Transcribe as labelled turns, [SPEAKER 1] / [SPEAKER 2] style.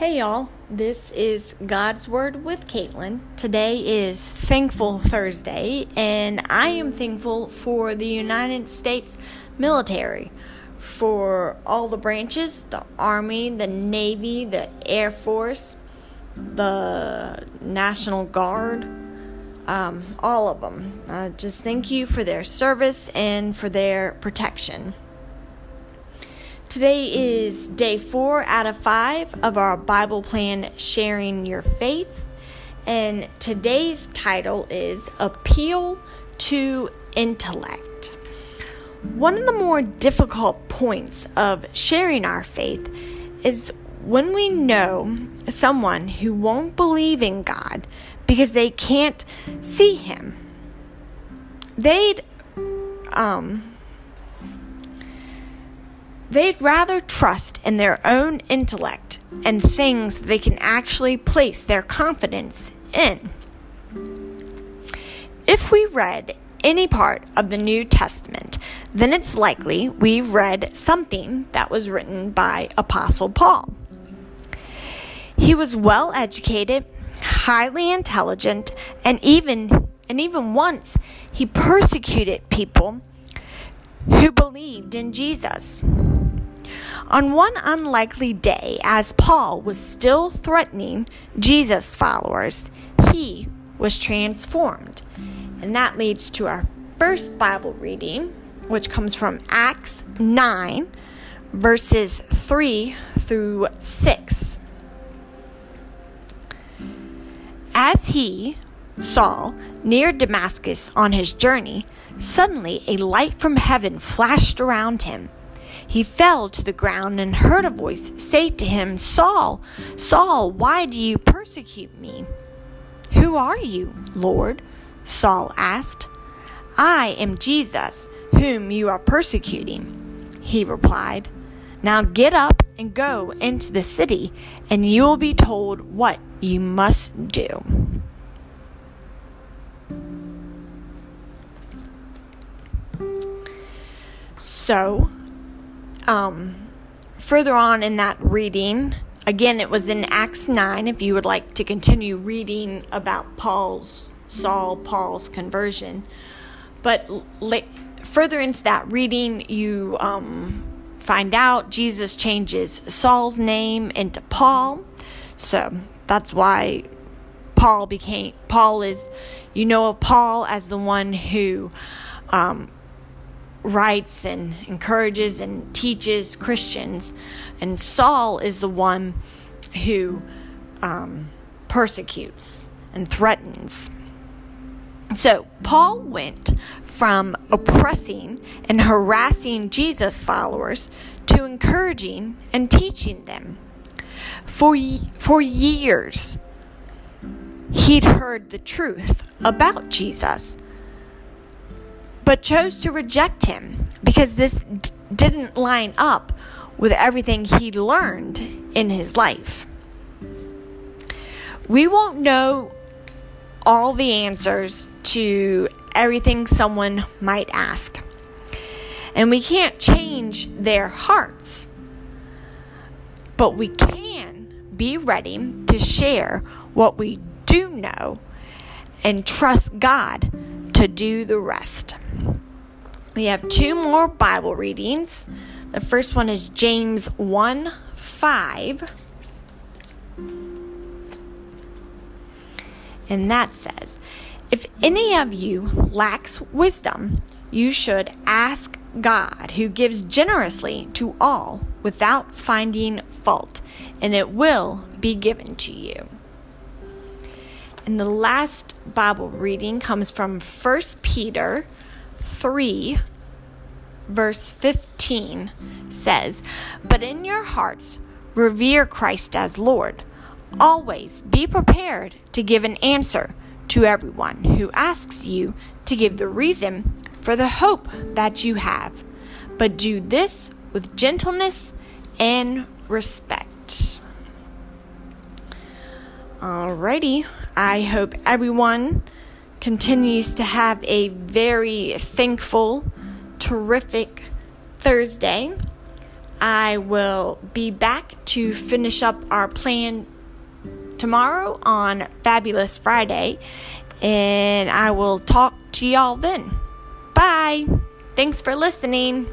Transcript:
[SPEAKER 1] Hey y'all, this is God's Word with Caitlin. Today is Thankful Thursday, and I am thankful for the United States military, for all the branches the Army, the Navy, the Air Force, the National Guard, um, all of them. Uh, just thank you for their service and for their protection. Today is day four out of five of our Bible plan Sharing Your Faith. And today's title is Appeal to Intellect. One of the more difficult points of sharing our faith is when we know someone who won't believe in God because they can't see Him. They'd, um, They'd rather trust in their own intellect and things they can actually place their confidence in. If we read any part of the New Testament, then it's likely we've read something that was written by Apostle Paul. He was well educated, highly intelligent, and even and even once he persecuted people who believed in Jesus. On one unlikely day, as Paul was still threatening Jesus' followers, he was transformed. And that leads to our first Bible reading, which comes from Acts 9, verses 3 through 6. As he, Saul, near Damascus on his journey, suddenly a light from heaven flashed around him. He fell to the ground and heard a voice say to him, Saul, Saul, why do you persecute me? Who are you, Lord? Saul asked. I am Jesus, whom you are persecuting. He replied, Now get up and go into the city, and you will be told what you must do. So, um, further on in that reading, again, it was in Acts 9, if you would like to continue reading about Paul's, Saul, Paul's conversion. But la- further into that reading, you um, find out Jesus changes Saul's name into Paul. So that's why Paul became, Paul is, you know of Paul as the one who um, writes and encourages and teaches Christians, and Saul is the one who um, persecutes and threatens. So, Paul went from oppressing and harassing Jesus' followers to encouraging and teaching them. For, for years, he'd heard the truth about Jesus but chose to reject him because this d- didn't line up with everything he learned in his life. We won't know all the answers to everything someone might ask. And we can't change their hearts. But we can be ready to share what we do know and trust God to do the rest. We have two more Bible readings. The first one is James 1 5. And that says, If any of you lacks wisdom, you should ask God, who gives generously to all without finding fault, and it will be given to you. And the last Bible reading comes from 1 Peter 3, verse 15 says, But in your hearts, revere Christ as Lord. Always be prepared to give an answer to everyone who asks you to give the reason for the hope that you have. But do this with gentleness and respect. Alrighty, I hope everyone continues to have a very thankful, terrific Thursday. I will be back to finish up our plan tomorrow on Fabulous Friday, and I will talk to y'all then. Bye. Thanks for listening.